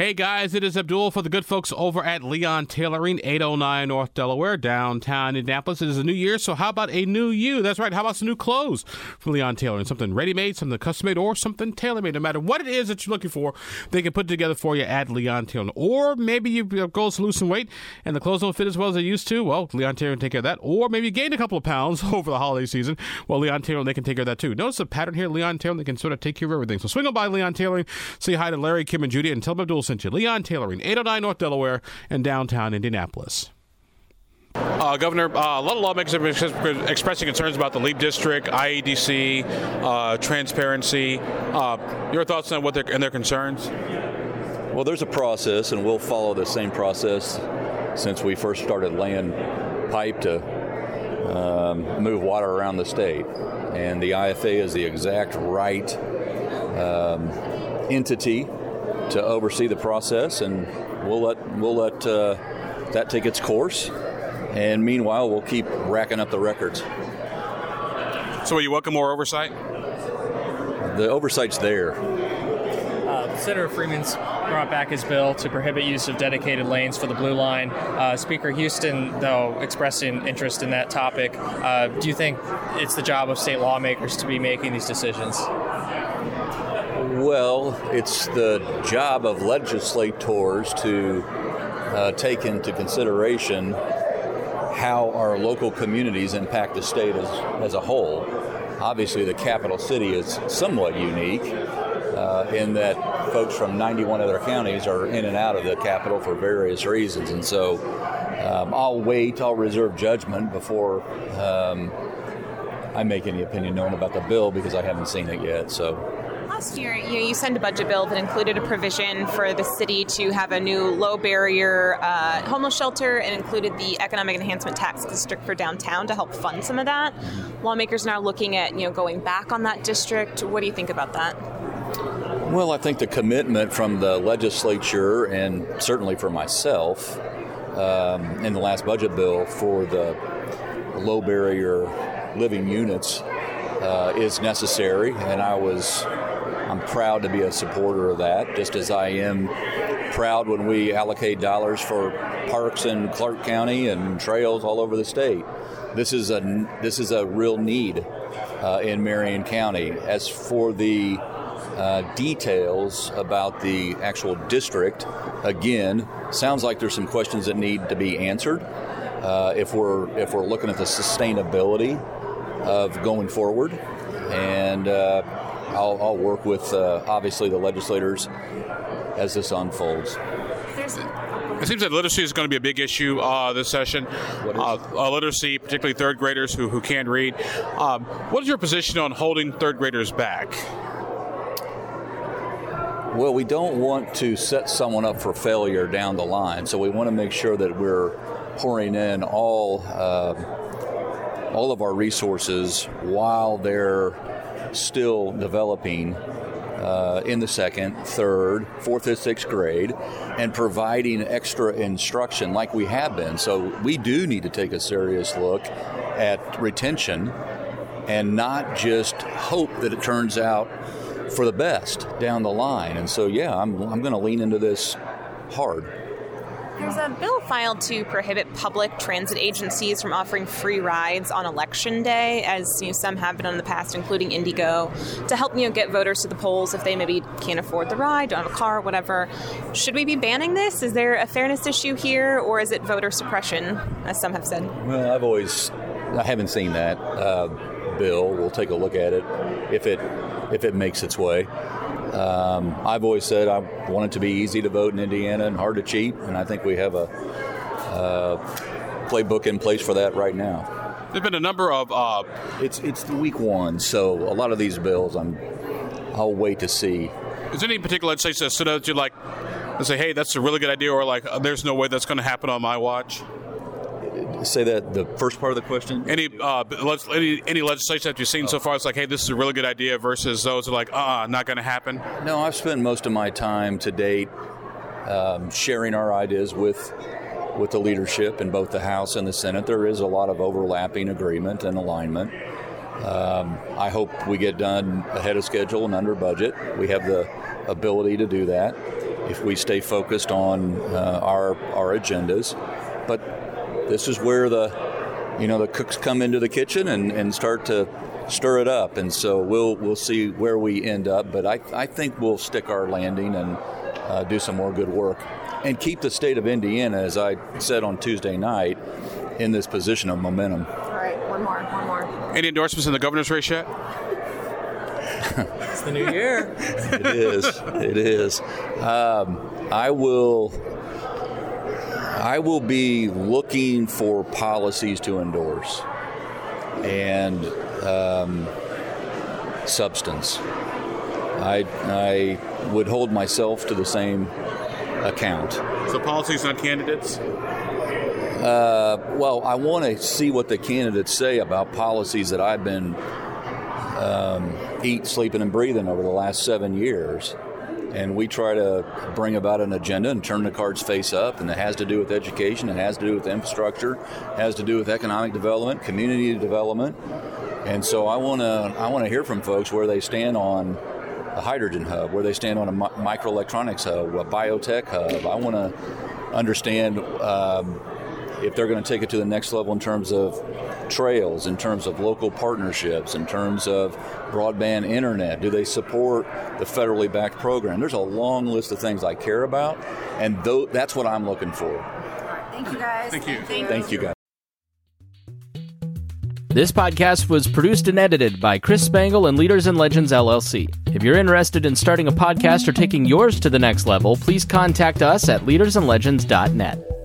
Hey guys, it is Abdul for the good folks over at Leon Tailoring, 809 North Delaware, downtown Indianapolis. It is a new year, so how about a new you? That's right, how about some new clothes from Leon Tailoring? Something ready made, something custom made, or something tailor made. No matter what it is that you're looking for, they can put it together for you at Leon Tailoring. Or maybe you've goals to lose some weight and the clothes don't fit as well as they used to. Well, Leon Tailoring can take care of that. Or maybe you gained a couple of pounds over the holiday season. Well, Leon Tailoring, they can take care of that too. Notice the pattern here, Leon Tailoring, they can sort of take care of everything. So swing on by Leon Tailoring, say hi to Larry, Kim, and Judy, and tell them Abdul sent you. Leon Tailoring. 809 North Delaware, and downtown Indianapolis. Uh, Governor, uh, a lot of lawmakers have been expressing concerns about the LEAP district, IEDC, uh, transparency. Uh, your thoughts on what their, and their concerns? Well, there's a process, and we'll follow the same process since we first started laying pipe to um, move water around the state. And the IFA is the exact right um, entity to oversee the process, and we'll let we'll let uh, that take its course. And meanwhile, we'll keep racking up the records. So, will you welcome more oversight? The oversight's there. Uh, Senator Freeman's brought back his bill to prohibit use of dedicated lanes for the Blue Line. Uh, Speaker Huston, though, expressing interest in that topic. Uh, do you think it's the job of state lawmakers to be making these decisions? Well, it's the job of legislators to uh, take into consideration how our local communities impact the state as, as a whole. Obviously, the capital city is somewhat unique uh, in that folks from 91 other counties are in and out of the capital for various reasons. And so um, I'll wait, I'll reserve judgment before um, I make any opinion known about the bill because I haven't seen it yet. So last year, you, know, you sent a budget bill that included a provision for the city to have a new low barrier uh, homeless shelter and included the economic enhancement tax district for downtown to help fund some of that. Lawmakers are now looking at you know going back on that district. What do you think about that? Well, I think the commitment from the legislature and certainly for myself um, in the last budget bill for the low barrier living units uh, is necessary, and I was I'm proud to be a supporter of that, just as I am proud when we allocate dollars for parks in Clark County and trails all over the state. This is a this is a real need uh, in Marion County. As for the uh, details about the actual district, again, sounds like there's some questions that need to be answered. Uh, if we're if we're looking at the sustainability of going forward, and uh, I'll, I'll work with uh, obviously the legislators as this unfolds. It seems that literacy is going to be a big issue uh, this session. Uh, uh, literacy, particularly third graders who, who can't read. Um, what is your position on holding third graders back? Well, we don't want to set someone up for failure down the line, so we want to make sure that we're pouring in all uh, all of our resources while they're still developing uh, in the second, third, fourth, and sixth grade and providing extra instruction like we have been. So we do need to take a serious look at retention and not just hope that it turns out for the best down the line. And so, yeah, I'm, I'm going to lean into this hard. There's a bill filed to prohibit public transit agencies from offering free rides on election day, as you know, some have been in the past, including IndyGo, to help you know get voters to the polls if they maybe can't afford the ride, don't have a car, whatever. Should we be banning this? Is there a fairness issue here, or is it voter suppression, as some have said? Well, I've always, I haven't seen that uh, bill. We'll take a look at it if it if it makes its way. Um, I've always said I want it to be easy to vote in Indiana and hard to cheat, and I think we have a, playbook in place for that right now. There've been a number of. Uh... It's it's the week one, so a lot of these bills, I'm I'll wait to see. Is there any particular legislation that stood out to you like, and say, hey, that's a really good idea, or like, there's no way that's going to happen on my watch? Say that the first part of the question. Any uh, any, any legislation that you've seen oh. so far? It's like, hey, this is a really good idea. Versus those are like, uh, not going to happen. No, I've spent most of my time to date um, sharing our ideas with with the leadership in both the House and the Senate. There is a lot of overlapping agreement and alignment. Um, I hope we get done ahead of schedule and under budget. We have the ability to do that. if we stay focused on uh, our our agendas. But this is where the you know the cooks come into the kitchen and, and start to stir it up, and so we'll we'll see where we end up. But I I think we'll stick our landing and uh, do some more good work and keep the state of Indiana, as I said on Tuesday night, in this position of momentum. All right, one more, one more. Any endorsements in the governor's race yet? it's the new year. it is. It is. Um, I will. I will be looking for policies to endorse and um, substance. I, I would hold myself to the same account. So policies, not candidates. Uh, well, I want to see what the candidates say about policies that I've been um, eat, sleeping, and breathing over the last seven years. And we try to bring about an agenda and turn the cards face up, and it has to do with education, it has to do with infrastructure, has to do with economic development, community development. And so I want to I want to hear from folks where they stand on a hydrogen hub, where they stand on a microelectronics hub, a biotech hub. I want to understand um, if they're going to take it to the next level in terms of trails, in terms of local partnerships, in terms of broadband internet? Do they support the federally backed program? There's a long list of things I care about, and th- that's what I'm looking for. Thank you, guys. Thank you. Thank, Thank you, guys. This podcast was produced and edited by Chris Spangle and Leaders and Legends LLC. If you're interested in starting a podcast or taking yours to the next level, please contact us at leadersandlegends.net.